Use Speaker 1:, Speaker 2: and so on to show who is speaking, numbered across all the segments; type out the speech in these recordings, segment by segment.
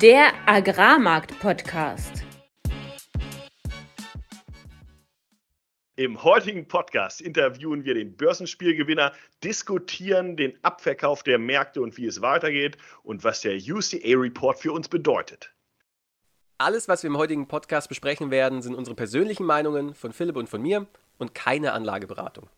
Speaker 1: Der Agrarmarkt-Podcast.
Speaker 2: Im heutigen Podcast interviewen wir den Börsenspielgewinner, diskutieren den Abverkauf der Märkte und wie es weitergeht und was der UCA-Report für uns bedeutet.
Speaker 3: Alles, was wir im heutigen Podcast besprechen werden, sind unsere persönlichen Meinungen von Philipp und von mir und keine Anlageberatung.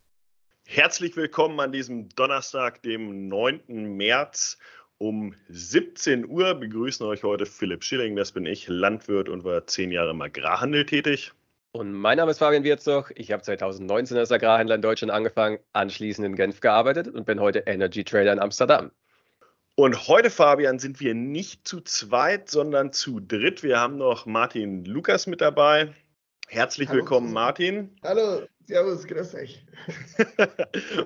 Speaker 2: Herzlich willkommen an diesem Donnerstag, dem 9. März um 17 Uhr. Begrüßen euch heute Philipp Schilling, das bin ich, Landwirt und war zehn Jahre im Agrarhandel tätig.
Speaker 3: Und mein Name ist Fabian Wirzoch. Ich habe 2019 als Agrarhändler in Deutschland angefangen, anschließend in Genf gearbeitet und bin heute Energy Trader in Amsterdam.
Speaker 2: Und heute, Fabian, sind wir nicht zu zweit, sondern zu dritt. Wir haben noch Martin Lukas mit dabei. Herzlich Hallo. willkommen, Martin.
Speaker 4: Hallo, Servus, grüß euch.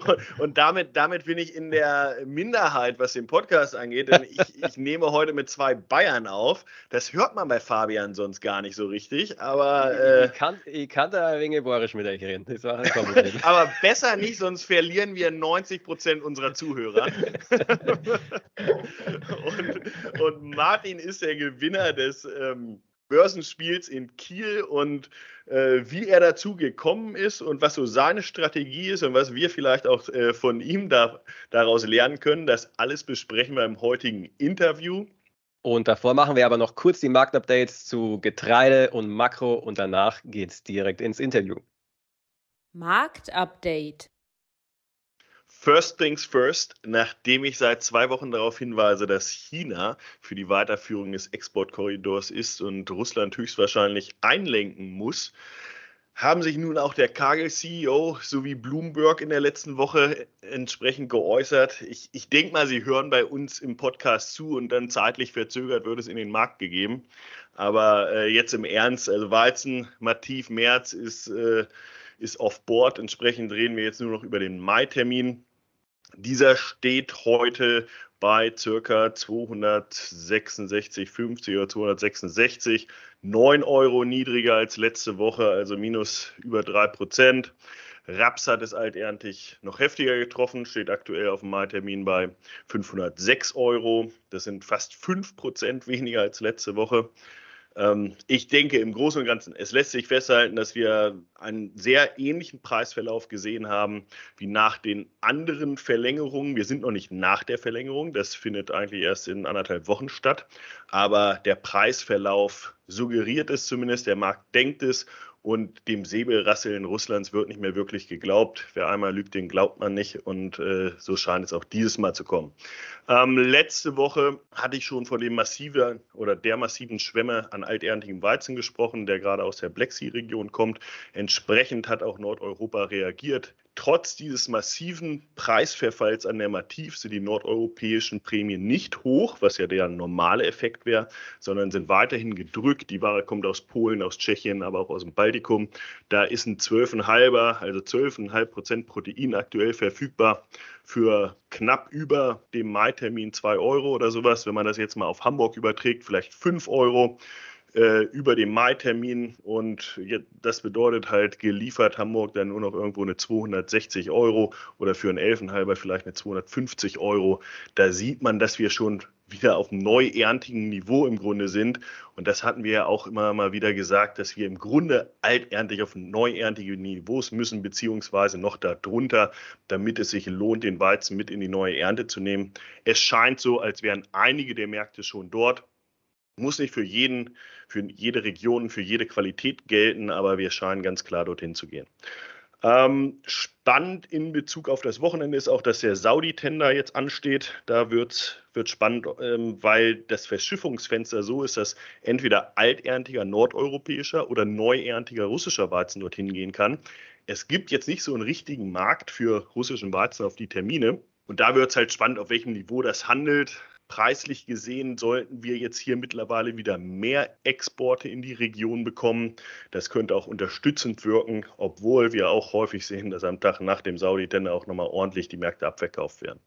Speaker 2: und, und damit, damit bin ich in der Minderheit, was den Podcast angeht, denn ich, ich nehme heute mit zwei Bayern auf. Das hört man bei Fabian sonst gar nicht so richtig, aber.
Speaker 3: Äh, ich, kann, ich kannte ein wenig Borisch mit euch reden. Das war
Speaker 2: aber besser nicht, sonst verlieren wir 90 Prozent unserer Zuhörer. und, und Martin ist der Gewinner des. Ähm, Börsenspiels in Kiel und äh, wie er dazu gekommen ist und was so seine Strategie ist und was wir vielleicht auch äh, von ihm da, daraus lernen können. Das alles besprechen wir im heutigen Interview.
Speaker 3: Und davor machen wir aber noch kurz die Marktupdates zu Getreide und Makro und danach geht es direkt ins Interview.
Speaker 1: Marktupdate.
Speaker 2: First things first, nachdem ich seit zwei Wochen darauf hinweise, dass China für die Weiterführung des Exportkorridors ist und Russland höchstwahrscheinlich einlenken muss, haben sich nun auch der Cargill-CEO sowie Bloomberg in der letzten Woche entsprechend geäußert. Ich, ich denke mal, Sie hören bei uns im Podcast zu und dann zeitlich verzögert wird es in den Markt gegeben. Aber äh, jetzt im Ernst, also Weizen, Mativ, März ist, äh, ist off board. Entsprechend reden wir jetzt nur noch über den Mai-Termin. Dieser steht heute bei circa 266,50 oder 266, 9 Euro niedriger als letzte Woche, also minus über 3 Prozent. Raps hat es alterntig noch heftiger getroffen, steht aktuell auf dem Mai-Termin bei 506 Euro. Das sind fast 5 Prozent weniger als letzte Woche. Ähm, ich denke im Großen und Ganzen, es lässt sich festhalten, dass wir einen sehr ähnlichen Preisverlauf gesehen haben wie nach den anderen Verlängerungen. Wir sind noch nicht nach der Verlängerung, das findet eigentlich erst in anderthalb Wochen statt. Aber der Preisverlauf suggeriert es zumindest, der Markt denkt es und dem Säbelrasseln Russlands wird nicht mehr wirklich geglaubt. Wer einmal lügt, den glaubt man nicht. Und äh, so scheint es auch dieses Mal zu kommen. Ähm, letzte Woche hatte ich schon von dem massiven oder der massiven Schwemme an alterntigem Weizen gesprochen, der gerade aus der Black Sea-Region kommt. Entsprechend hat auch Nordeuropa reagiert. Trotz dieses massiven Preisverfalls an der Mativ sind die nordeuropäischen Prämien nicht hoch, was ja der normale Effekt wäre, sondern sind weiterhin gedrückt. Die Ware kommt aus Polen, aus Tschechien, aber auch aus dem Baltikum. Da ist ein 12,5, also 12,5 Prozent Protein aktuell verfügbar für knapp über dem Mai-Termin 2 Euro oder sowas. Wenn man das jetzt mal auf Hamburg überträgt, vielleicht 5 Euro äh, über dem Mai-Termin und das bedeutet halt geliefert Hamburg dann nur noch irgendwo eine 260 Euro oder für einen Elfenhalber vielleicht eine 250 Euro. Da sieht man, dass wir schon wieder auf neu erntigen Niveau im Grunde sind. Und das hatten wir ja auch immer mal wieder gesagt, dass wir im Grunde alterntig auf neuerntige Niveaus müssen, beziehungsweise noch darunter, damit es sich lohnt, den Weizen mit in die neue Ernte zu nehmen. Es scheint so, als wären einige der Märkte schon dort. Muss nicht für jeden, für jede Region, für jede Qualität gelten, aber wir scheinen ganz klar dorthin zu gehen. Ähm, spannend in Bezug auf das Wochenende ist auch, dass der Saudi-Tender jetzt ansteht. Da wird es spannend, ähm, weil das Verschiffungsfenster so ist, dass entweder alterntiger nordeuropäischer oder neuerntiger russischer Weizen dorthin gehen kann. Es gibt jetzt nicht so einen richtigen Markt für russischen Weizen auf die Termine. Und da wird es halt spannend, auf welchem Niveau das handelt. Preislich gesehen sollten wir jetzt hier mittlerweile wieder mehr Exporte in die Region bekommen. Das könnte auch unterstützend wirken, obwohl wir auch häufig sehen, dass am Tag nach dem Saudi-Tender auch nochmal ordentlich die Märkte abverkauft werden.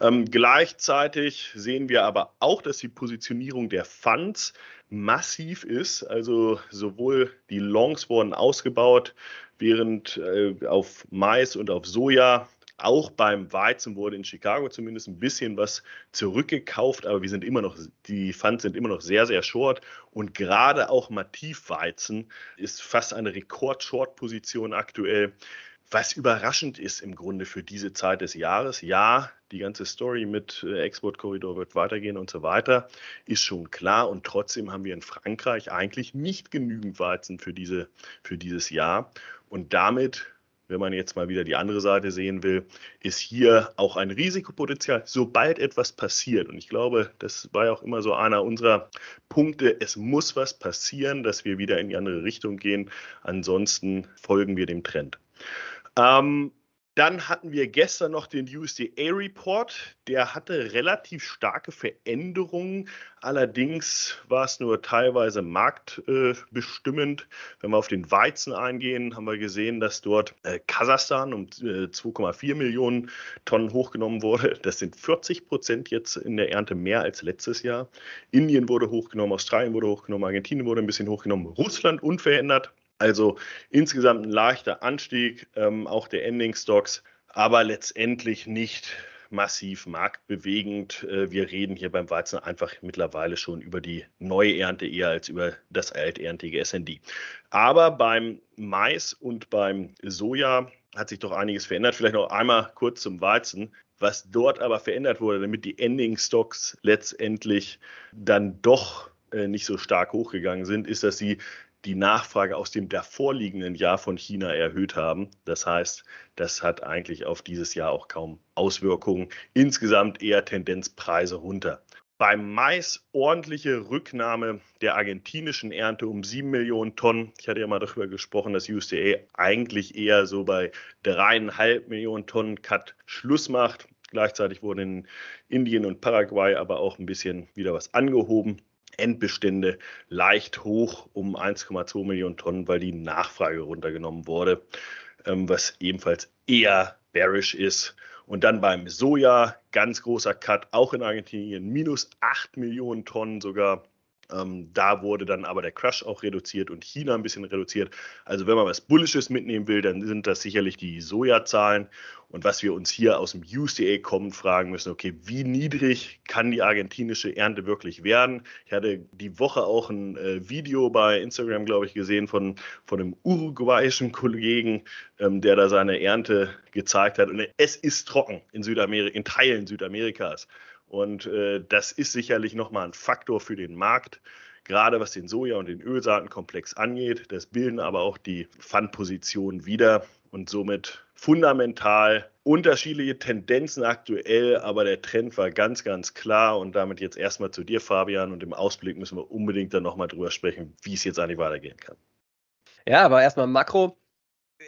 Speaker 2: Ähm, gleichzeitig sehen wir aber auch, dass die Positionierung der Funds massiv ist. Also sowohl die Longs wurden ausgebaut, während äh, auf Mais und auf Soja Auch beim Weizen wurde in Chicago zumindest ein bisschen was zurückgekauft, aber wir sind immer noch, die Funds sind immer noch sehr, sehr short und gerade auch Mativweizen ist fast eine Rekord-Short-Position aktuell. Was überraschend ist im Grunde für diese Zeit des Jahres, ja, die ganze Story mit äh, Exportkorridor wird weitergehen und so weiter, ist schon klar. Und trotzdem haben wir in Frankreich eigentlich nicht genügend Weizen für, diese, für dieses Jahr. Und damit, wenn man jetzt mal wieder die andere Seite sehen will, ist hier auch ein Risikopotenzial, sobald etwas passiert. Und ich glaube, das war ja auch immer so einer unserer Punkte. Es muss was passieren, dass wir wieder in die andere Richtung gehen. Ansonsten folgen wir dem Trend. Ähm, dann hatten wir gestern noch den USDA-Report. Der hatte relativ starke Veränderungen. Allerdings war es nur teilweise marktbestimmend. Wenn wir auf den Weizen eingehen, haben wir gesehen, dass dort äh, Kasachstan um äh, 2,4 Millionen Tonnen hochgenommen wurde. Das sind 40 Prozent jetzt in der Ernte mehr als letztes Jahr. Indien wurde hochgenommen, Australien wurde hochgenommen, Argentinien wurde ein bisschen hochgenommen, Russland unverändert. Also insgesamt ein leichter Anstieg, ähm, auch der Ending Stocks, aber letztendlich nicht massiv marktbewegend. Äh, wir reden hier beim Weizen einfach mittlerweile schon über die neue Ernte eher als über das alterntige SND. Aber beim Mais und beim Soja hat sich doch einiges verändert. Vielleicht noch einmal kurz zum Weizen. Was dort aber verändert wurde, damit die Ending Stocks letztendlich dann doch äh, nicht so stark hochgegangen sind, ist, dass sie die Nachfrage aus dem davorliegenden Jahr von China erhöht haben. Das heißt, das hat eigentlich auf dieses Jahr auch kaum Auswirkungen. Insgesamt eher Tendenzpreise runter. Beim Mais ordentliche Rücknahme der argentinischen Ernte um 7 Millionen Tonnen. Ich hatte ja mal darüber gesprochen, dass USDA eigentlich eher so bei dreieinhalb Millionen Tonnen Cut Schluss macht. Gleichzeitig wurden in Indien und Paraguay aber auch ein bisschen wieder was angehoben. Endbestände leicht hoch um 1,2 Millionen Tonnen, weil die Nachfrage runtergenommen wurde, ähm, was ebenfalls eher bearish ist. Und dann beim Soja, ganz großer Cut, auch in Argentinien, minus 8 Millionen Tonnen sogar. Ähm, da wurde dann aber der Crush auch reduziert und China ein bisschen reduziert. Also wenn man was Bullisches mitnehmen will, dann sind das sicherlich die Sojazahlen. Und was wir uns hier aus dem USDA kommen, fragen müssen, okay, wie niedrig kann die argentinische Ernte wirklich werden? Ich hatte die Woche auch ein äh, Video bei Instagram, glaube ich, gesehen von, von einem uruguayischen Kollegen, ähm, der da seine Ernte gezeigt hat. Und es ist trocken in Südamerika, in Teilen Südamerikas. Und äh, das ist sicherlich nochmal ein Faktor für den Markt, gerade was den Soja- und den Ölsaatenkomplex angeht. Das bilden aber auch die Pfandpositionen wieder und somit fundamental unterschiedliche Tendenzen aktuell, aber der Trend war ganz, ganz klar. Und damit jetzt erstmal zu dir, Fabian. Und im Ausblick müssen wir unbedingt dann nochmal drüber sprechen, wie es jetzt eigentlich weitergehen kann.
Speaker 3: Ja, aber erstmal Makro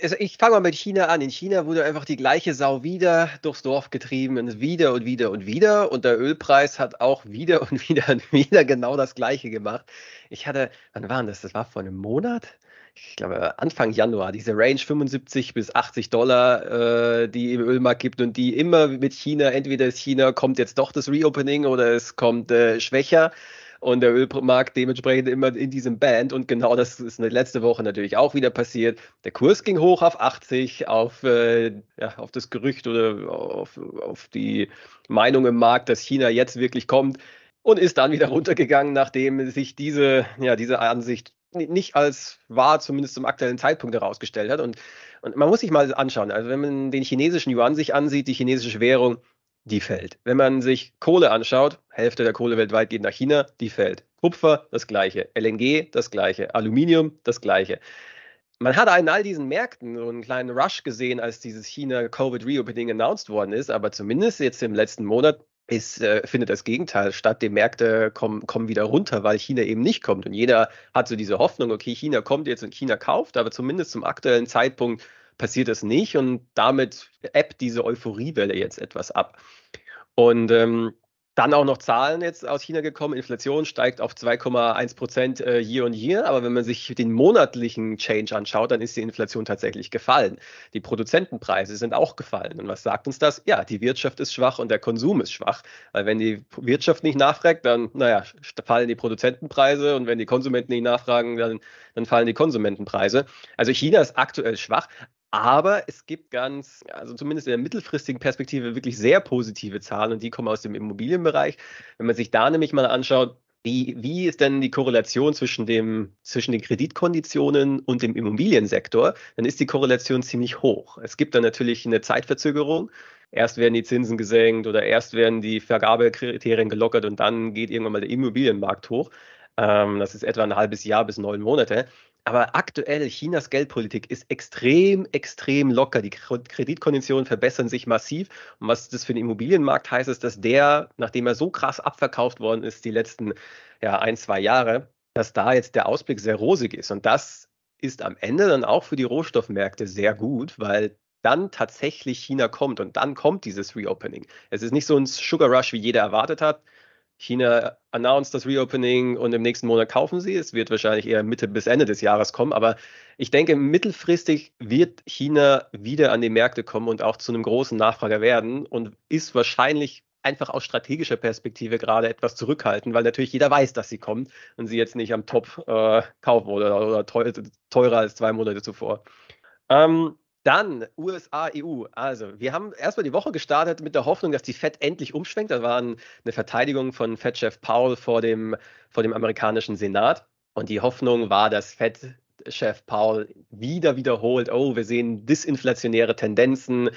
Speaker 3: also ich fange mal mit China an. In China wurde einfach die gleiche Sau wieder durchs Dorf getrieben und wieder und wieder und wieder. Und der Ölpreis hat auch wieder und wieder und wieder genau das Gleiche gemacht. Ich hatte, wann war das? Das war vor einem Monat? Ich glaube, Anfang Januar, diese Range 75 bis 80 Dollar, äh, die im Ölmarkt gibt und die immer mit China, entweder ist China, kommt jetzt doch das Reopening oder es kommt äh, schwächer und der Ölmarkt dementsprechend immer in diesem Band. Und genau das ist letzte Woche natürlich auch wieder passiert. Der Kurs ging hoch auf 80, auf, äh, ja, auf das Gerücht oder auf, auf die Meinung im Markt, dass China jetzt wirklich kommt und ist dann wieder runtergegangen, nachdem sich diese, ja, diese Ansicht nicht als wahr, zumindest zum aktuellen Zeitpunkt herausgestellt hat. Und, und man muss sich mal anschauen, also wenn man den chinesischen Yuan sich ansieht, die chinesische Währung, die fällt. Wenn man sich Kohle anschaut, Hälfte der Kohle weltweit geht nach China, die fällt. Kupfer, das gleiche. LNG, das gleiche. Aluminium, das gleiche. Man hat in all diesen Märkten so einen kleinen Rush gesehen, als dieses China-Covid-Reopening announced worden ist, aber zumindest jetzt im letzten Monat ist, äh, findet das Gegenteil statt. Die Märkte kommen, kommen wieder runter, weil China eben nicht kommt. Und jeder hat so diese Hoffnung, okay, China kommt jetzt und China kauft, aber zumindest zum aktuellen Zeitpunkt passiert das nicht und damit ebbt diese Euphoriewelle jetzt etwas ab. Und ähm, dann auch noch Zahlen jetzt aus China gekommen. Inflation steigt auf 2,1 Prozent year on year. Aber wenn man sich den monatlichen Change anschaut, dann ist die Inflation tatsächlich gefallen. Die Produzentenpreise sind auch gefallen. Und was sagt uns das? Ja, die Wirtschaft ist schwach und der Konsum ist schwach. Weil wenn die Wirtschaft nicht nachfragt, dann, naja, fallen die Produzentenpreise. Und wenn die Konsumenten nicht nachfragen, dann, dann fallen die Konsumentenpreise. Also China ist aktuell schwach. Aber es gibt ganz, also zumindest in der mittelfristigen Perspektive, wirklich sehr positive Zahlen und die kommen aus dem Immobilienbereich. Wenn man sich da nämlich mal anschaut, wie, wie ist denn die Korrelation zwischen, dem, zwischen den Kreditkonditionen und dem Immobiliensektor? Dann ist die Korrelation ziemlich hoch. Es gibt dann natürlich eine Zeitverzögerung. Erst werden die Zinsen gesenkt oder erst werden die Vergabekriterien gelockert und dann geht irgendwann mal der Immobilienmarkt hoch. Ähm, das ist etwa ein halbes Jahr bis neun Monate. Aber aktuell, Chinas Geldpolitik ist extrem, extrem locker. Die Kreditkonditionen verbessern sich massiv. Und was das für den Immobilienmarkt heißt, ist, dass der, nachdem er so krass abverkauft worden ist, die letzten ja, ein, zwei Jahre, dass da jetzt der Ausblick sehr rosig ist. Und das ist am Ende dann auch für die Rohstoffmärkte sehr gut, weil dann tatsächlich China kommt und dann kommt dieses Reopening. Es ist nicht so ein Sugar Rush, wie jeder erwartet hat. China announced das Reopening und im nächsten Monat kaufen sie. Es wird wahrscheinlich eher Mitte bis Ende des Jahres kommen, aber ich denke, mittelfristig wird China wieder an die Märkte kommen und auch zu einem großen Nachfrager werden und ist wahrscheinlich einfach aus strategischer Perspektive gerade etwas zurückhalten, weil natürlich jeder weiß, dass sie kommen und sie jetzt nicht am Top äh, kaufen oder, oder teurer als zwei Monate zuvor. Ähm, dann USA, EU. Also, wir haben erstmal die Woche gestartet mit der Hoffnung, dass die Fed endlich umschwenkt. Da war eine Verteidigung von Fed-Chef Powell vor dem, vor dem amerikanischen Senat. Und die Hoffnung war, dass Fed-Chef Powell wieder wiederholt, oh, wir sehen disinflationäre Tendenzen.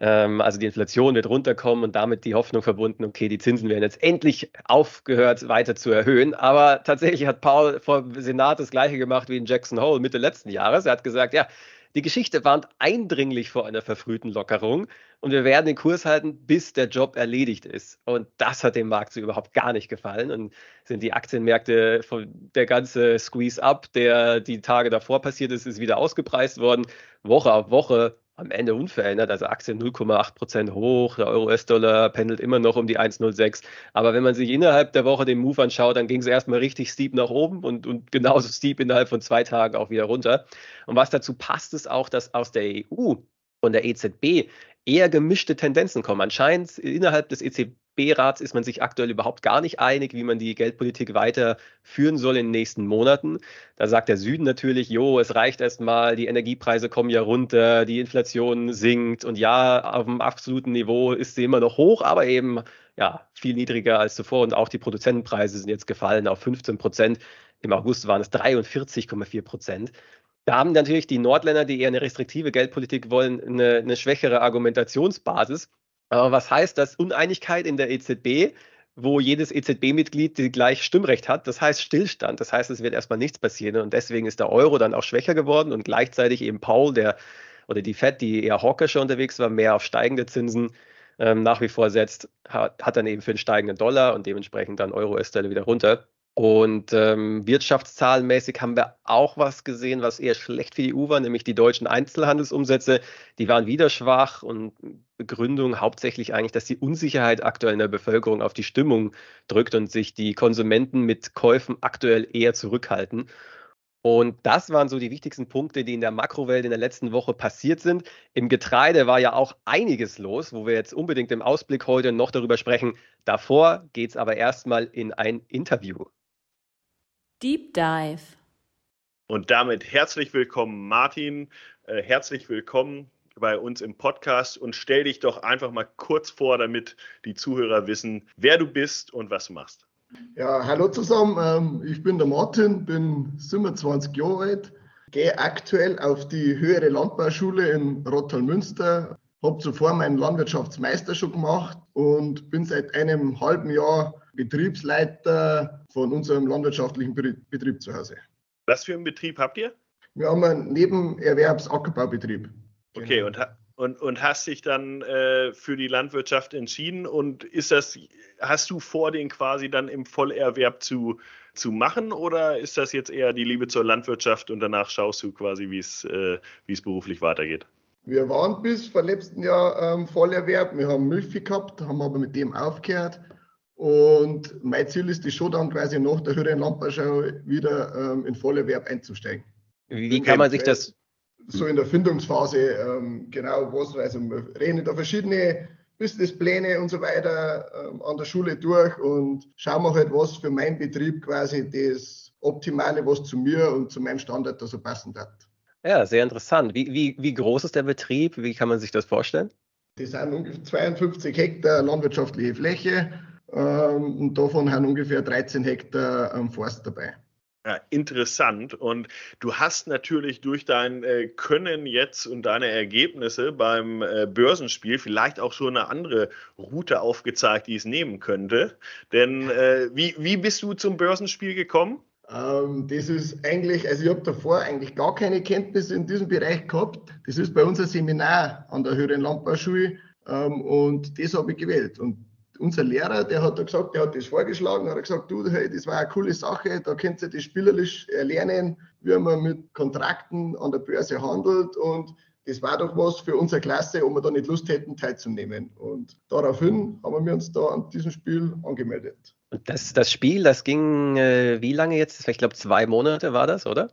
Speaker 3: Ähm, also die Inflation wird runterkommen und damit die Hoffnung verbunden, okay, die Zinsen werden jetzt endlich aufgehört weiter zu erhöhen. Aber tatsächlich hat Paul vor dem Senat das gleiche gemacht wie in Jackson Hole Mitte letzten Jahres. Er hat gesagt, ja, die Geschichte warnt eindringlich vor einer verfrühten Lockerung und wir werden den Kurs halten, bis der Job erledigt ist. Und das hat dem Markt so überhaupt gar nicht gefallen und sind die Aktienmärkte von der ganze Squeeze up, der die Tage davor passiert ist, ist wieder ausgepreist worden. Woche auf Woche am Ende unverändert, also Aktien 0,8 Prozent hoch, der Euro-US-Dollar pendelt immer noch um die 1,06. Aber wenn man sich innerhalb der Woche den Move anschaut, dann ging es erstmal richtig steep nach oben und, und genauso steep innerhalb von zwei Tagen auch wieder runter. Und was dazu passt, ist auch, dass aus der EU und der EZB eher gemischte Tendenzen kommen. Anscheinend innerhalb des EZB-Rats ist man sich aktuell überhaupt gar nicht einig, wie man die Geldpolitik weiterführen soll in den nächsten Monaten. Da sagt der Süden natürlich, jo, es reicht erstmal, die Energiepreise kommen ja runter, die Inflation sinkt und ja, auf dem absoluten Niveau ist sie immer noch hoch, aber eben ja, viel niedriger als zuvor und auch die Produzentenpreise sind jetzt gefallen auf 15 Prozent. Im August waren es 43,4 Prozent. Da haben natürlich die Nordländer, die eher eine restriktive Geldpolitik wollen, eine, eine schwächere Argumentationsbasis. Aber was heißt das? Uneinigkeit in der EZB, wo jedes EZB-Mitglied gleich Stimmrecht hat. Das heißt Stillstand. Das heißt, es wird erstmal nichts passieren. Und deswegen ist der Euro dann auch schwächer geworden und gleichzeitig eben Paul, der oder die Fed, die eher hawkischer unterwegs war, mehr auf steigende Zinsen ähm, nach wie vor setzt, hat, hat, dann eben für den steigenden Dollar und dementsprechend dann Euro-US-Stelle wieder runter. Und ähm, wirtschaftszahlenmäßig haben wir auch was gesehen, was eher schlecht für die EU war, nämlich die deutschen Einzelhandelsumsätze. Die waren wieder schwach und Begründung hauptsächlich eigentlich, dass die Unsicherheit aktuell in der Bevölkerung auf die Stimmung drückt und sich die Konsumenten mit Käufen aktuell eher zurückhalten. Und das waren so die wichtigsten Punkte, die in der Makrowelt in der letzten Woche passiert sind. Im Getreide war ja auch einiges los, wo wir jetzt unbedingt im Ausblick heute noch darüber sprechen. Davor geht es aber erstmal in ein Interview.
Speaker 1: Deep Dive.
Speaker 2: Und damit herzlich willkommen, Martin. Äh, herzlich willkommen bei uns im Podcast und stell dich doch einfach mal kurz vor, damit die Zuhörer wissen, wer du bist und was du machst.
Speaker 4: Ja, hallo zusammen. Ähm, ich bin der Martin, bin 27 Jahre alt, gehe aktuell auf die höhere Landbauschule in Rottal-Münster, habe zuvor meinen Landwirtschaftsmeister schon gemacht und bin seit einem halben Jahr Betriebsleiter von unserem landwirtschaftlichen Betrieb zu Hause.
Speaker 2: Was für einen Betrieb habt ihr?
Speaker 4: Wir haben einen Nebenerwerbsackerbaubetrieb.
Speaker 2: Okay, genau. und, und, und hast dich dann äh, für die Landwirtschaft entschieden und ist das, hast du vor, den quasi dann im Vollerwerb zu, zu machen oder ist das jetzt eher die Liebe zur Landwirtschaft und danach schaust du quasi, wie es äh, beruflich weitergeht?
Speaker 4: Wir waren bis vor letzten Jahr ähm, Vollerwerb. Wir haben Milchvieh gehabt, haben aber mit dem aufgehört. Und mein Ziel ist es schon dann quasi nach der höheren Lampenschau wieder ähm, in Vollerwerb einzusteigen.
Speaker 3: Wie kann man sich das?
Speaker 4: So in der Findungsphase, ähm, genau was, also wir reden da verschiedene Businesspläne und so weiter ähm, an der Schule durch und schauen wir halt, was für meinen Betrieb quasi das Optimale, was zu mir und zu meinem Standard da so passen hat.
Speaker 3: Ja, sehr interessant. Wie, wie, wie groß ist der Betrieb? Wie kann man sich das vorstellen?
Speaker 4: Das sind ungefähr 52 Hektar landwirtschaftliche Fläche und davon haben ungefähr 13 Hektar ähm, Forst dabei.
Speaker 2: Ja, interessant. Und du hast natürlich durch dein äh, Können jetzt und deine Ergebnisse beim äh, Börsenspiel vielleicht auch schon eine andere Route aufgezeigt, die es nehmen könnte. Denn äh, wie, wie bist du zum Börsenspiel gekommen?
Speaker 4: Ähm, das ist eigentlich, also ich habe davor eigentlich gar keine Kenntnisse in diesem Bereich gehabt. Das ist bei uns ein Seminar an der Höheren Landbauschule ähm, und das habe ich gewählt. Und unser Lehrer, der hat da gesagt, der hat das vorgeschlagen, hat gesagt, du, hey, das war eine coole Sache, da könnt ihr das spielerisch erlernen, wie man mit Kontrakten an der Börse handelt und das war doch was für unsere Klasse, ob wir da nicht Lust hätten, teilzunehmen. Und daraufhin haben wir uns da an diesem Spiel angemeldet.
Speaker 3: Und das, das Spiel, das ging äh, wie lange jetzt? Ich glaube, zwei Monate war das, oder?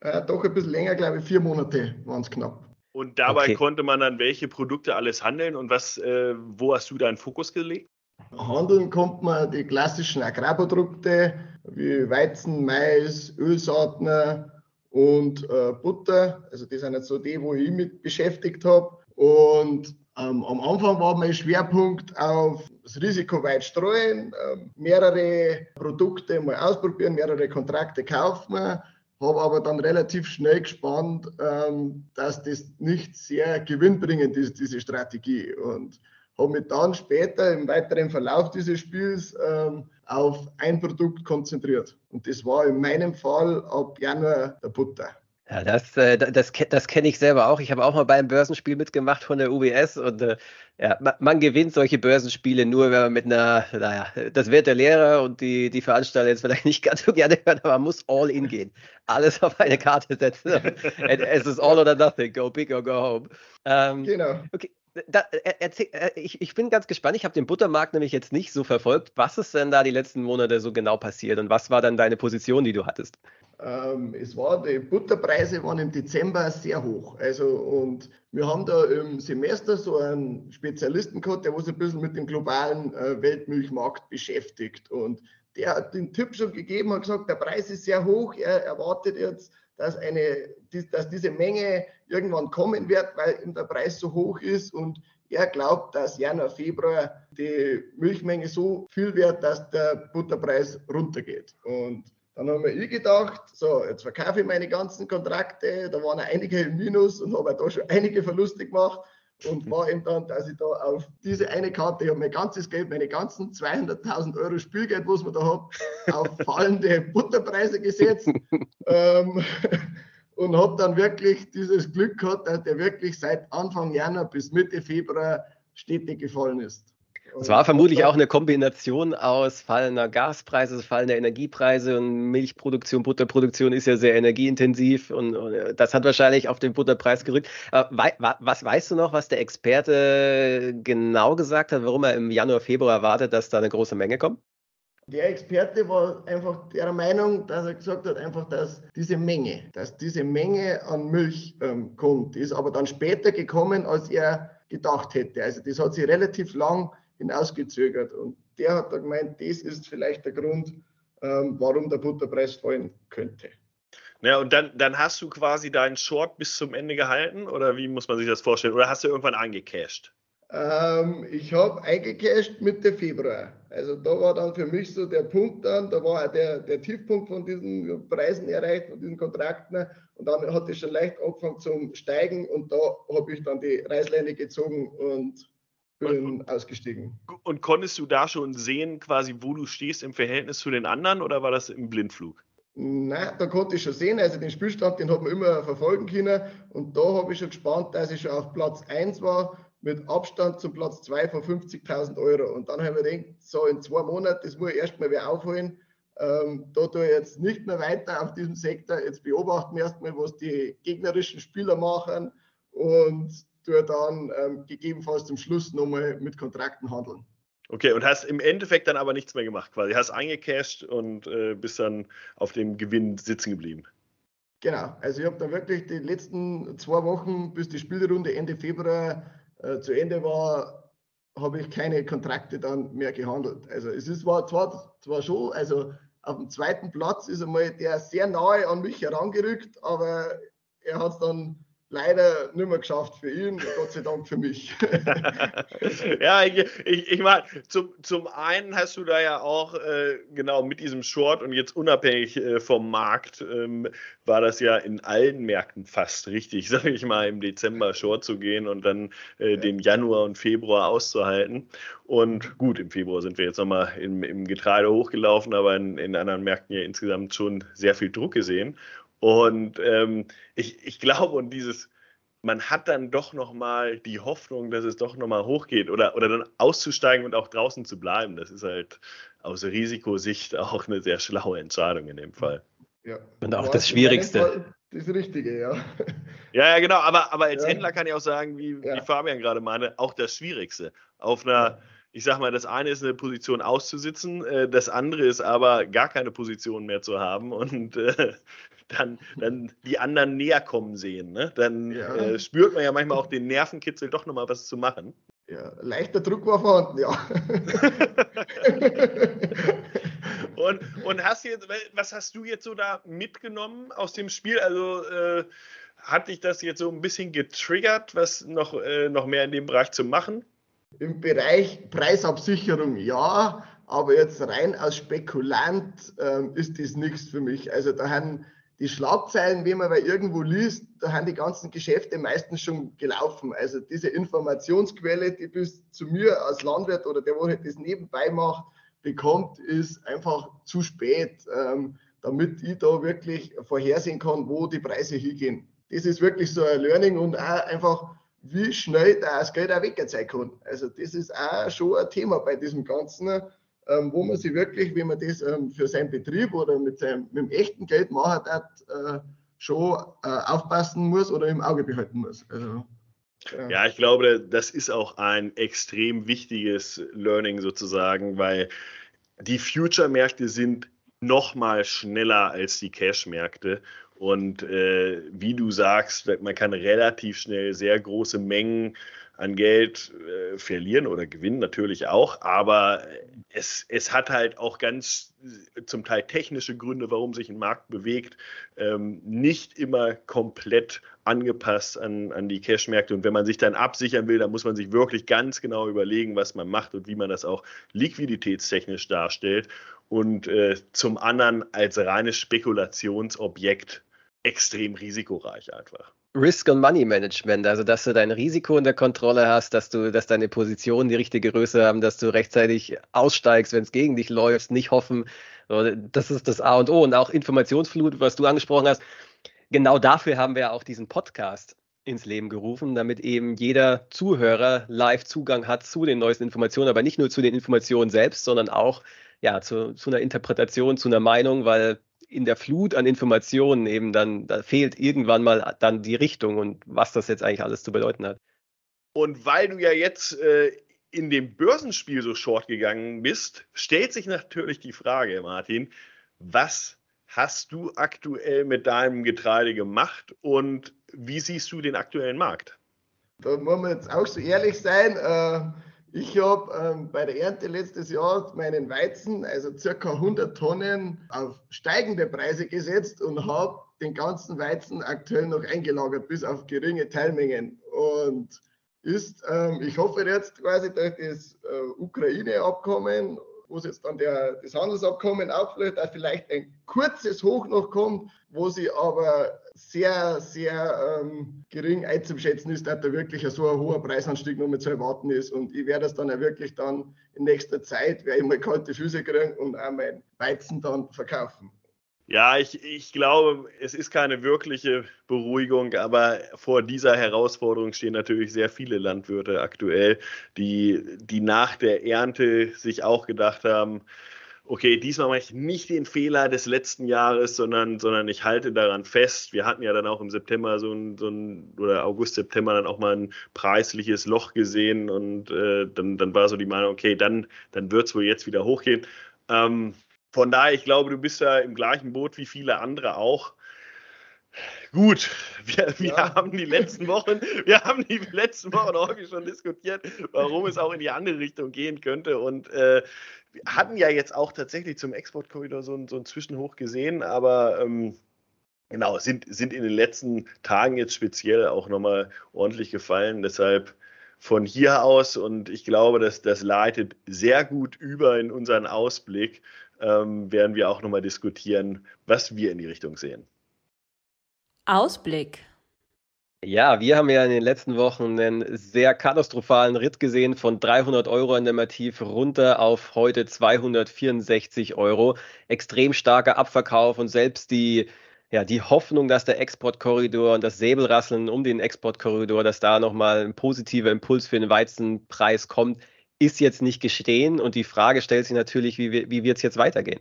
Speaker 4: Äh, doch ein bisschen länger, glaube ich, vier Monate waren es knapp.
Speaker 2: Und dabei okay. konnte man dann welche Produkte alles handeln und was, äh, wo hast du deinen Fokus gelegt?
Speaker 4: Handeln kommt man die klassischen Agrarprodukte wie Weizen, Mais, Ölsaaten und äh, Butter. Also das sind jetzt so die, wo ich mit beschäftigt habe. Und ähm, am Anfang war mein Schwerpunkt auf das Risiko weit streuen, äh, mehrere Produkte mal ausprobieren, mehrere Kontrakte kaufen. Habe aber dann relativ schnell gespannt, ähm, dass das nicht sehr gewinnbringend ist, diese Strategie. Und habe mich dann später im weiteren Verlauf dieses Spiels ähm, auf ein Produkt konzentriert. Und das war in meinem Fall ab Januar der Butter.
Speaker 3: Ja, das, äh, das, das kenne ich selber auch. Ich habe auch mal beim Börsenspiel mitgemacht von der UBS und äh, ja, man, man, gewinnt solche Börsenspiele nur, wenn man mit einer, naja, das wird der Lehrer und die, die Veranstalter jetzt vielleicht nicht ganz so gerne hören, aber man muss all in gehen. Alles auf eine Karte setzen. es ist all or nothing, go big or go home.
Speaker 4: Ähm, genau.
Speaker 3: Okay, da, äh, erzähl, äh, ich, ich, bin ganz gespannt. Ich habe den Buttermarkt nämlich jetzt nicht so verfolgt. Was ist denn da die letzten Monate so genau passiert und was war dann deine Position, die du hattest?
Speaker 4: Ähm, es war, die Butterpreise waren im Dezember sehr hoch. Also, und wir haben da im Semester so einen Spezialisten gehabt, der sich ein bisschen mit dem globalen äh, Weltmilchmarkt beschäftigt. Und der hat den Tipp schon gegeben, hat gesagt, der Preis ist sehr hoch. Er erwartet jetzt dass, eine, dass diese Menge irgendwann kommen wird, weil der Preis so hoch ist. Und er glaubt, dass Januar, Februar die Milchmenge so viel wird, dass der Butterpreis runtergeht. Und dann haben wir gedacht, so, jetzt verkaufe ich meine ganzen Kontrakte, da waren einige im Minus und habe da schon einige Verluste gemacht und war eben dann, dass ich da auf diese eine Karte, ich habe mein ganzes Geld, meine ganzen 200.000 Euro Spielgeld, was man da hat, auf fallende Butterpreise gesetzt ähm, und habe dann wirklich dieses Glück gehabt, dass der wirklich seit Anfang Januar bis Mitte Februar stetig gefallen ist.
Speaker 3: Es war vermutlich auch eine Kombination aus fallender Gaspreise, fallender Energiepreise und Milchproduktion, Butterproduktion ist ja sehr energieintensiv und, und äh, das hat wahrscheinlich auf den Butterpreis gerückt. was weißt du noch, was der Experte genau gesagt hat, warum er im Januar, Februar erwartet, dass da eine große Menge kommt?
Speaker 4: Der Experte war einfach der Meinung, dass er gesagt hat, einfach, dass diese Menge, dass diese Menge an Milch ähm, kommt, ist aber dann später gekommen, als er gedacht hätte. Also das hat sich relativ lang hinausgezögert. Und der hat da gemeint, das ist vielleicht der Grund, ähm, warum der Butterpreis fallen könnte.
Speaker 2: Ja, und dann, dann hast du quasi deinen Short bis zum Ende gehalten oder wie muss man sich das vorstellen? Oder hast du irgendwann eingecashed?
Speaker 4: Ähm, ich habe eingecashed Mitte Februar. Also da war dann für mich so der Punkt dann, da war der, der Tiefpunkt von diesen Preisen erreicht, von diesen Kontrakten. Und dann hat es schon leicht angefangen zum Steigen und da habe ich dann die Reißleine gezogen und bin und, ausgestiegen.
Speaker 2: Und konntest du da schon sehen, quasi, wo du stehst im Verhältnis zu den anderen oder war das im Blindflug?
Speaker 4: Nein, da konnte ich schon sehen. Also den Spielstand, den hat man immer verfolgen können. Und da habe ich schon gespannt, dass ich schon auf Platz 1 war, mit Abstand zum Platz 2 von 50.000 Euro. Und dann habe ich mir gedacht, so in zwei Monaten, das muss ich erstmal wieder aufholen. Ähm, da tue ich jetzt nicht mehr weiter auf diesem Sektor. Jetzt beobachten wir erstmal, was die gegnerischen Spieler machen. Und tue dann ähm, gegebenenfalls zum Schluss nochmal mit Kontrakten handeln.
Speaker 2: Okay, und hast im Endeffekt dann aber nichts mehr gemacht, quasi. Hast eingecashed und äh, bist dann auf dem Gewinn sitzen geblieben.
Speaker 4: Genau, also ich habe dann wirklich die letzten zwei Wochen, bis die Spielrunde Ende Februar äh, zu Ende war, habe ich keine Kontrakte dann mehr gehandelt. Also es ist, war zwar, zwar schon, also auf dem zweiten Platz ist einmal der sehr nahe an mich herangerückt, aber er hat es dann leider nicht mehr geschafft für ihn, Gott sei Dank für mich.
Speaker 2: ja, ich, ich, ich meine, zum, zum einen hast du da ja auch äh, genau mit diesem Short und jetzt unabhängig äh, vom Markt ähm, war das ja in allen Märkten fast richtig, sage ich mal, im Dezember Short zu gehen und dann äh, ja. den Januar und Februar auszuhalten. Und gut, im Februar sind wir jetzt nochmal im, im Getreide hochgelaufen, aber in, in anderen Märkten ja insgesamt schon sehr viel Druck gesehen. Und ähm, ich, ich glaube, und dieses, man hat dann doch nochmal die Hoffnung, dass es doch nochmal hochgeht oder, oder dann auszusteigen und auch draußen zu bleiben. Das ist halt aus Risikosicht auch eine sehr schlaue Entscheidung in dem Fall.
Speaker 3: Ja. Und auch das Schwierigste.
Speaker 4: Das Richtige, ja.
Speaker 2: Ja, ja, genau. Aber, aber als ja. Händler kann ich auch sagen, wie, ja. wie Fabian gerade meinte, auch das Schwierigste. Auf einer, ich sag mal, das eine ist eine Position auszusitzen, äh, das andere ist aber gar keine Position mehr zu haben und äh, dann, dann die anderen näher kommen sehen. Ne? Dann ja. äh, spürt man ja manchmal auch den Nervenkitzel, doch nochmal was zu machen.
Speaker 4: Ja, leichter Druck war vorhanden, ja.
Speaker 2: und, und hast jetzt, was hast du jetzt so da mitgenommen aus dem Spiel? Also äh, hat dich das jetzt so ein bisschen getriggert, was noch, äh, noch mehr in dem Bereich zu machen?
Speaker 4: Im Bereich Preisabsicherung ja, aber jetzt rein als Spekulant ähm, ist das nichts für mich. Also da haben die Schlagzeilen, wie man bei irgendwo liest, da haben die ganzen Geschäfte meistens schon gelaufen. Also diese Informationsquelle, die bis zu mir als Landwirt oder der, wo halt das nebenbei macht, bekommt, ist einfach zu spät, ähm, damit ich da wirklich vorhersehen kann, wo die Preise hingehen. Das ist wirklich so ein Learning und auch einfach, wie schnell das Geld auch weggezeigt kann. Also das ist auch schon ein Thema bei diesem Ganzen ähm, wo man sich wirklich, wenn man das ähm, für seinen Betrieb oder mit, seinem, mit dem echten Geld macht, äh, schon äh, aufpassen muss oder im Auge behalten muss. Also,
Speaker 2: ja. ja, ich glaube, das ist auch ein extrem wichtiges Learning sozusagen, weil die Future-Märkte sind noch mal schneller als die Cash-Märkte. Und äh, wie du sagst, man kann relativ schnell sehr große Mengen an Geld äh, verlieren oder gewinnen natürlich auch, aber es, es hat halt auch ganz äh, zum Teil technische Gründe, warum sich ein Markt bewegt, ähm, nicht immer komplett angepasst an, an die Cash-Märkte. Und wenn man sich dann absichern will, dann muss man sich wirklich ganz genau überlegen, was man macht und wie man das auch liquiditätstechnisch darstellt. Und äh, zum anderen als reines Spekulationsobjekt extrem risikoreich einfach.
Speaker 3: Risk und Money Management, also dass du dein Risiko in der Kontrolle hast, dass du, dass deine Positionen die richtige Größe haben, dass du rechtzeitig aussteigst, wenn es gegen dich läuft, nicht hoffen. Das ist das A und O und auch Informationsflut, was du angesprochen hast. Genau dafür haben wir auch diesen Podcast ins Leben gerufen, damit eben jeder Zuhörer live Zugang hat zu den neuesten Informationen, aber nicht nur zu den Informationen selbst, sondern auch ja, zu, zu einer Interpretation, zu einer Meinung, weil in der Flut an Informationen eben dann, da fehlt irgendwann mal dann die Richtung und was das jetzt eigentlich alles zu bedeuten hat.
Speaker 2: Und weil du ja jetzt äh, in dem Börsenspiel so short gegangen bist, stellt sich natürlich die Frage, Martin, was hast du aktuell mit deinem Getreide gemacht und wie siehst du den aktuellen Markt?
Speaker 4: Da muss man jetzt auch so ehrlich sein. Äh ich habe ähm, bei der Ernte letztes Jahr meinen Weizen, also circa 100 Tonnen, auf steigende Preise gesetzt und habe den ganzen Weizen aktuell noch eingelagert, bis auf geringe Teilmengen. Und ist, ähm, ich hoffe jetzt quasi durch das äh, Ukraine-Abkommen wo es jetzt dann der, das Handelsabkommen auflöst, dass vielleicht ein kurzes Hoch noch kommt, wo sie aber sehr, sehr ähm, gering einzuschätzen ist, dass da wirklich so ein hoher Preisanstieg noch mit zu erwarten ist. Und ich werde das dann auch wirklich dann in nächster Zeit, werde ich mal kalte Füße kriegen und auch mein Weizen dann verkaufen.
Speaker 2: Ja, ich, ich glaube, es ist keine wirkliche Beruhigung, aber vor dieser Herausforderung stehen natürlich sehr viele Landwirte aktuell, die, die nach der Ernte sich auch gedacht haben, okay, diesmal mache ich nicht den Fehler des letzten Jahres, sondern, sondern ich halte daran fest. Wir hatten ja dann auch im September so ein, so ein oder August, September dann auch mal ein preisliches Loch gesehen und äh, dann, dann war so die Meinung, okay, dann, dann wird es wohl jetzt wieder hochgehen. Ähm, von daher, ich glaube, du bist ja im gleichen Boot wie viele andere auch. Gut, wir, wir ja. haben die letzten Wochen, wir haben die letzten Wochen häufig schon diskutiert, warum es auch in die andere Richtung gehen könnte. Und äh, wir hatten ja jetzt auch tatsächlich zum Exportkorridor so, so einen Zwischenhoch gesehen, aber ähm, Genau, sind, sind in den letzten Tagen jetzt speziell auch nochmal ordentlich gefallen. Deshalb von hier aus und ich glaube, dass das leitet sehr gut über in unseren Ausblick, ähm, werden wir auch nochmal diskutieren, was wir in die Richtung sehen.
Speaker 1: Ausblick.
Speaker 3: Ja, wir haben ja in den letzten Wochen einen sehr katastrophalen Ritt gesehen von 300 Euro an der Mativ runter auf heute 264 Euro. Extrem starker Abverkauf und selbst die ja, die Hoffnung, dass der Exportkorridor und das Säbelrasseln um den Exportkorridor, dass da nochmal ein positiver Impuls für den Weizenpreis kommt, ist jetzt nicht gestehen. Und die Frage stellt sich natürlich, wie, wie wird es jetzt weitergehen?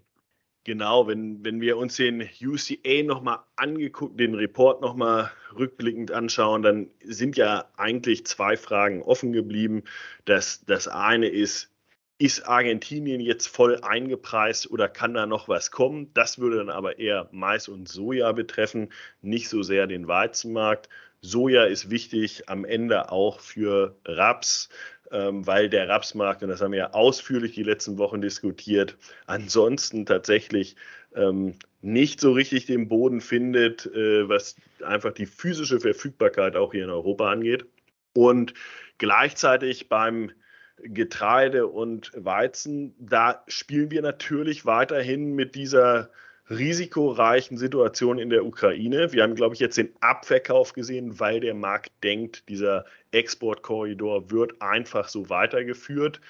Speaker 2: Genau, wenn, wenn wir uns den UCA nochmal angeguckt, den Report nochmal rückblickend anschauen, dann sind ja eigentlich zwei Fragen offen geblieben. Das, das eine ist, ist Argentinien jetzt voll eingepreist oder kann da noch was kommen? Das würde dann aber eher Mais und Soja betreffen, nicht so sehr den Weizenmarkt. Soja ist wichtig am Ende auch für Raps, weil der Rapsmarkt, und das haben wir ja ausführlich die letzten Wochen diskutiert, ansonsten tatsächlich ähm, nicht so richtig den Boden findet, äh, was einfach die physische Verfügbarkeit auch hier in Europa angeht. Und gleichzeitig beim Getreide und Weizen, da spielen wir natürlich weiterhin mit dieser risikoreichen Situation in der Ukraine. Wir haben, glaube ich, jetzt den Abverkauf gesehen, weil der Markt denkt, dieser Exportkorridor wird einfach so weitergeführt.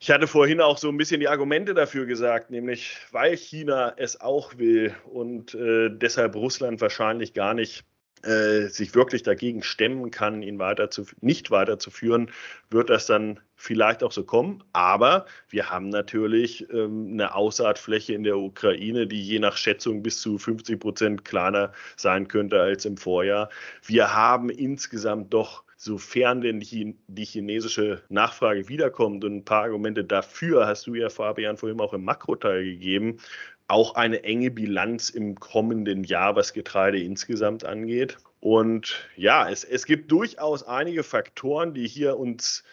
Speaker 2: Ich hatte vorhin auch so ein bisschen die Argumente dafür gesagt, nämlich weil China es auch will und äh, deshalb Russland wahrscheinlich gar nicht äh, sich wirklich dagegen stemmen kann, ihn weiter zu, nicht weiterzuführen, wird das dann vielleicht auch so kommen. Aber wir haben natürlich ähm, eine Aussaatfläche in der Ukraine, die je nach Schätzung bis zu 50 Prozent kleiner sein könnte als im Vorjahr. Wir haben insgesamt doch sofern denn die, chinesische Nachfrage wiederkommt und ein paar Argumente dafür hast du ja, Fabian, vorhin auch im Makroteil gegeben, auch eine enge Bilanz im kommenden Jahr, was Getreide insgesamt angeht. Und ja, es, es gibt durchaus einige Faktoren, die hier uns,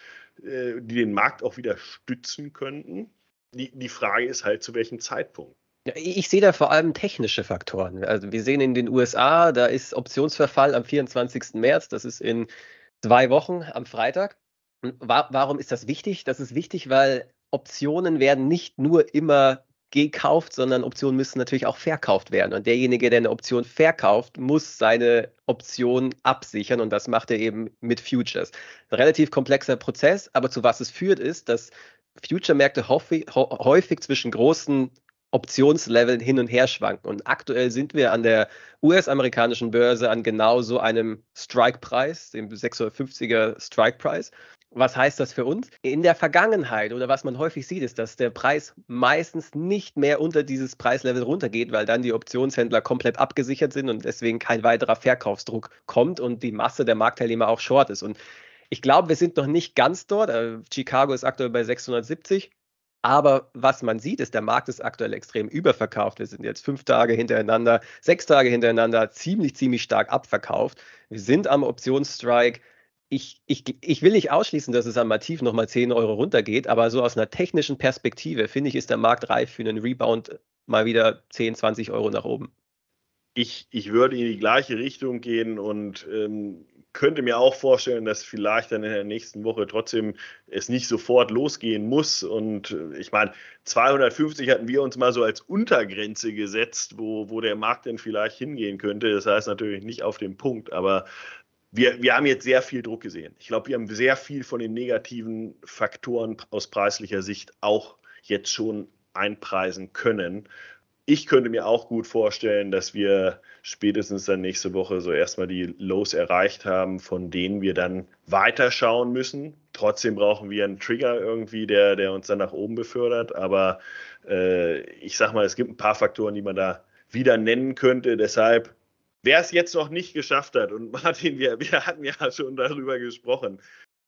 Speaker 2: äh, die den Markt auch wieder stützen könnten. Die, die Frage ist halt, zu welchem Zeitpunkt.
Speaker 3: Ich sehe da vor allem technische Faktoren. Also wir sehen in den USA, da ist Optionsverfall am 24. März, das ist in zwei Wochen am Freitag. warum ist das wichtig? Das ist wichtig, weil Optionen werden nicht nur immer gekauft, sondern Optionen müssen natürlich auch verkauft werden. Und derjenige, der eine Option verkauft, muss seine Option absichern und das macht er eben mit Futures. Ein relativ komplexer Prozess, aber zu was es führt, ist, dass Future-Märkte häufig, häufig zwischen großen Optionsleveln hin und her schwanken. Und aktuell sind wir an der US-amerikanischen Börse an genau so einem Strike-Preis, dem 650er Strike-Preis. Was heißt das für uns? In der Vergangenheit oder was man häufig sieht, ist, dass der Preis meistens nicht mehr unter dieses Preislevel runtergeht, weil dann die Optionshändler komplett abgesichert sind und deswegen kein weiterer Verkaufsdruck kommt und die Masse der Marktteilnehmer auch short ist. Und ich glaube, wir sind noch nicht ganz dort. Äh, Chicago ist aktuell bei 670. Aber was man sieht, ist, der Markt ist aktuell extrem überverkauft. Wir sind jetzt fünf Tage hintereinander, sechs Tage hintereinander ziemlich, ziemlich stark abverkauft. Wir sind am Optionsstrike ich, ich, ich will nicht ausschließen, dass es am Mativ nochmal 10 Euro runtergeht, aber so aus einer technischen Perspektive finde ich, ist der Markt reif für einen Rebound mal wieder 10, 20 Euro nach oben.
Speaker 2: Ich, ich würde in die gleiche Richtung gehen und ähm, könnte mir auch vorstellen, dass vielleicht dann in der nächsten Woche trotzdem es nicht sofort losgehen muss. Und äh, ich meine, 250 hatten wir uns mal so als Untergrenze gesetzt, wo, wo der Markt denn vielleicht hingehen könnte. Das heißt natürlich nicht auf den Punkt, aber wir, wir haben jetzt sehr viel Druck gesehen. Ich glaube, wir haben sehr viel von den negativen Faktoren aus preislicher Sicht auch jetzt schon einpreisen können. Ich könnte mir auch gut vorstellen, dass wir spätestens dann nächste Woche so erstmal die Lows erreicht haben, von denen wir dann weiterschauen müssen. Trotzdem brauchen wir einen Trigger irgendwie, der, der uns dann nach oben befördert. Aber äh, ich sag mal, es gibt ein paar Faktoren, die man da wieder nennen könnte. Deshalb Wer es jetzt noch nicht geschafft hat, und Martin, wir, wir hatten ja schon darüber gesprochen,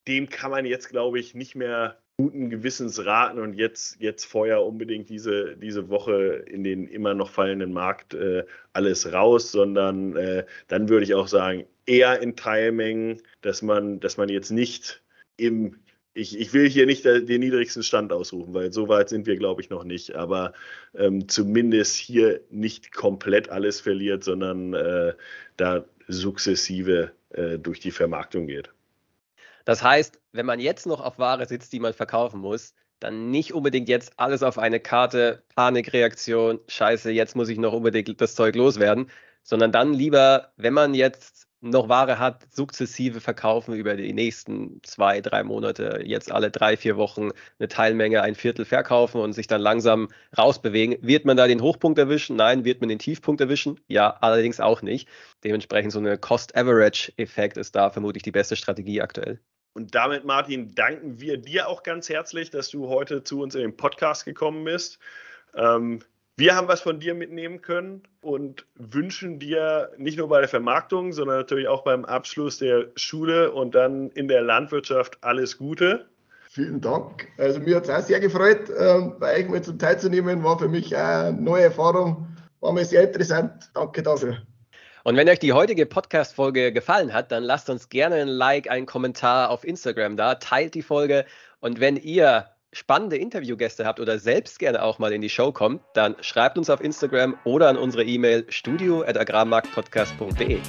Speaker 2: dem kann man jetzt, glaube ich, nicht mehr guten Gewissens raten und jetzt, jetzt vorher unbedingt diese, diese Woche in den immer noch fallenden Markt äh, alles raus, sondern äh, dann würde ich auch sagen, eher in Teilmengen, dass man, dass man jetzt nicht im ich, ich will hier nicht den niedrigsten Stand ausrufen, weil so weit sind wir, glaube ich, noch nicht. Aber ähm, zumindest hier nicht komplett alles verliert, sondern äh, da sukzessive äh, durch die Vermarktung geht.
Speaker 3: Das heißt, wenn man jetzt noch auf Ware sitzt, die man verkaufen muss, dann nicht unbedingt jetzt alles auf eine Karte, Panikreaktion, scheiße, jetzt muss ich noch unbedingt das Zeug loswerden, sondern dann lieber, wenn man jetzt noch Ware hat, sukzessive verkaufen über die nächsten zwei, drei Monate, jetzt alle drei, vier Wochen eine Teilmenge, ein Viertel verkaufen und sich dann langsam rausbewegen. Wird man da den Hochpunkt erwischen? Nein. Wird man den Tiefpunkt erwischen? Ja, allerdings auch nicht. Dementsprechend so eine Cost-Average-Effekt ist da vermutlich die beste Strategie aktuell.
Speaker 2: Und damit, Martin, danken wir dir auch ganz herzlich, dass du heute zu uns in den Podcast gekommen bist. Ähm, wir haben was von dir mitnehmen können und wünschen dir nicht nur bei der Vermarktung, sondern natürlich auch beim Abschluss der Schule und dann in der Landwirtschaft alles Gute.
Speaker 4: Vielen Dank. Also mir hat es auch sehr gefreut, ähm, bei euch mal zum teilzunehmen. War für mich eine neue Erfahrung. War mir sehr interessant. Danke dafür.
Speaker 3: Und wenn euch die heutige Podcast-Folge gefallen hat, dann lasst uns gerne ein Like, einen Kommentar auf Instagram da, teilt die Folge. Und wenn ihr spannende Interviewgäste habt oder selbst gerne auch mal in die Show kommt, dann schreibt uns auf Instagram oder an unsere E-Mail studio.agrarmarktpodcast.de.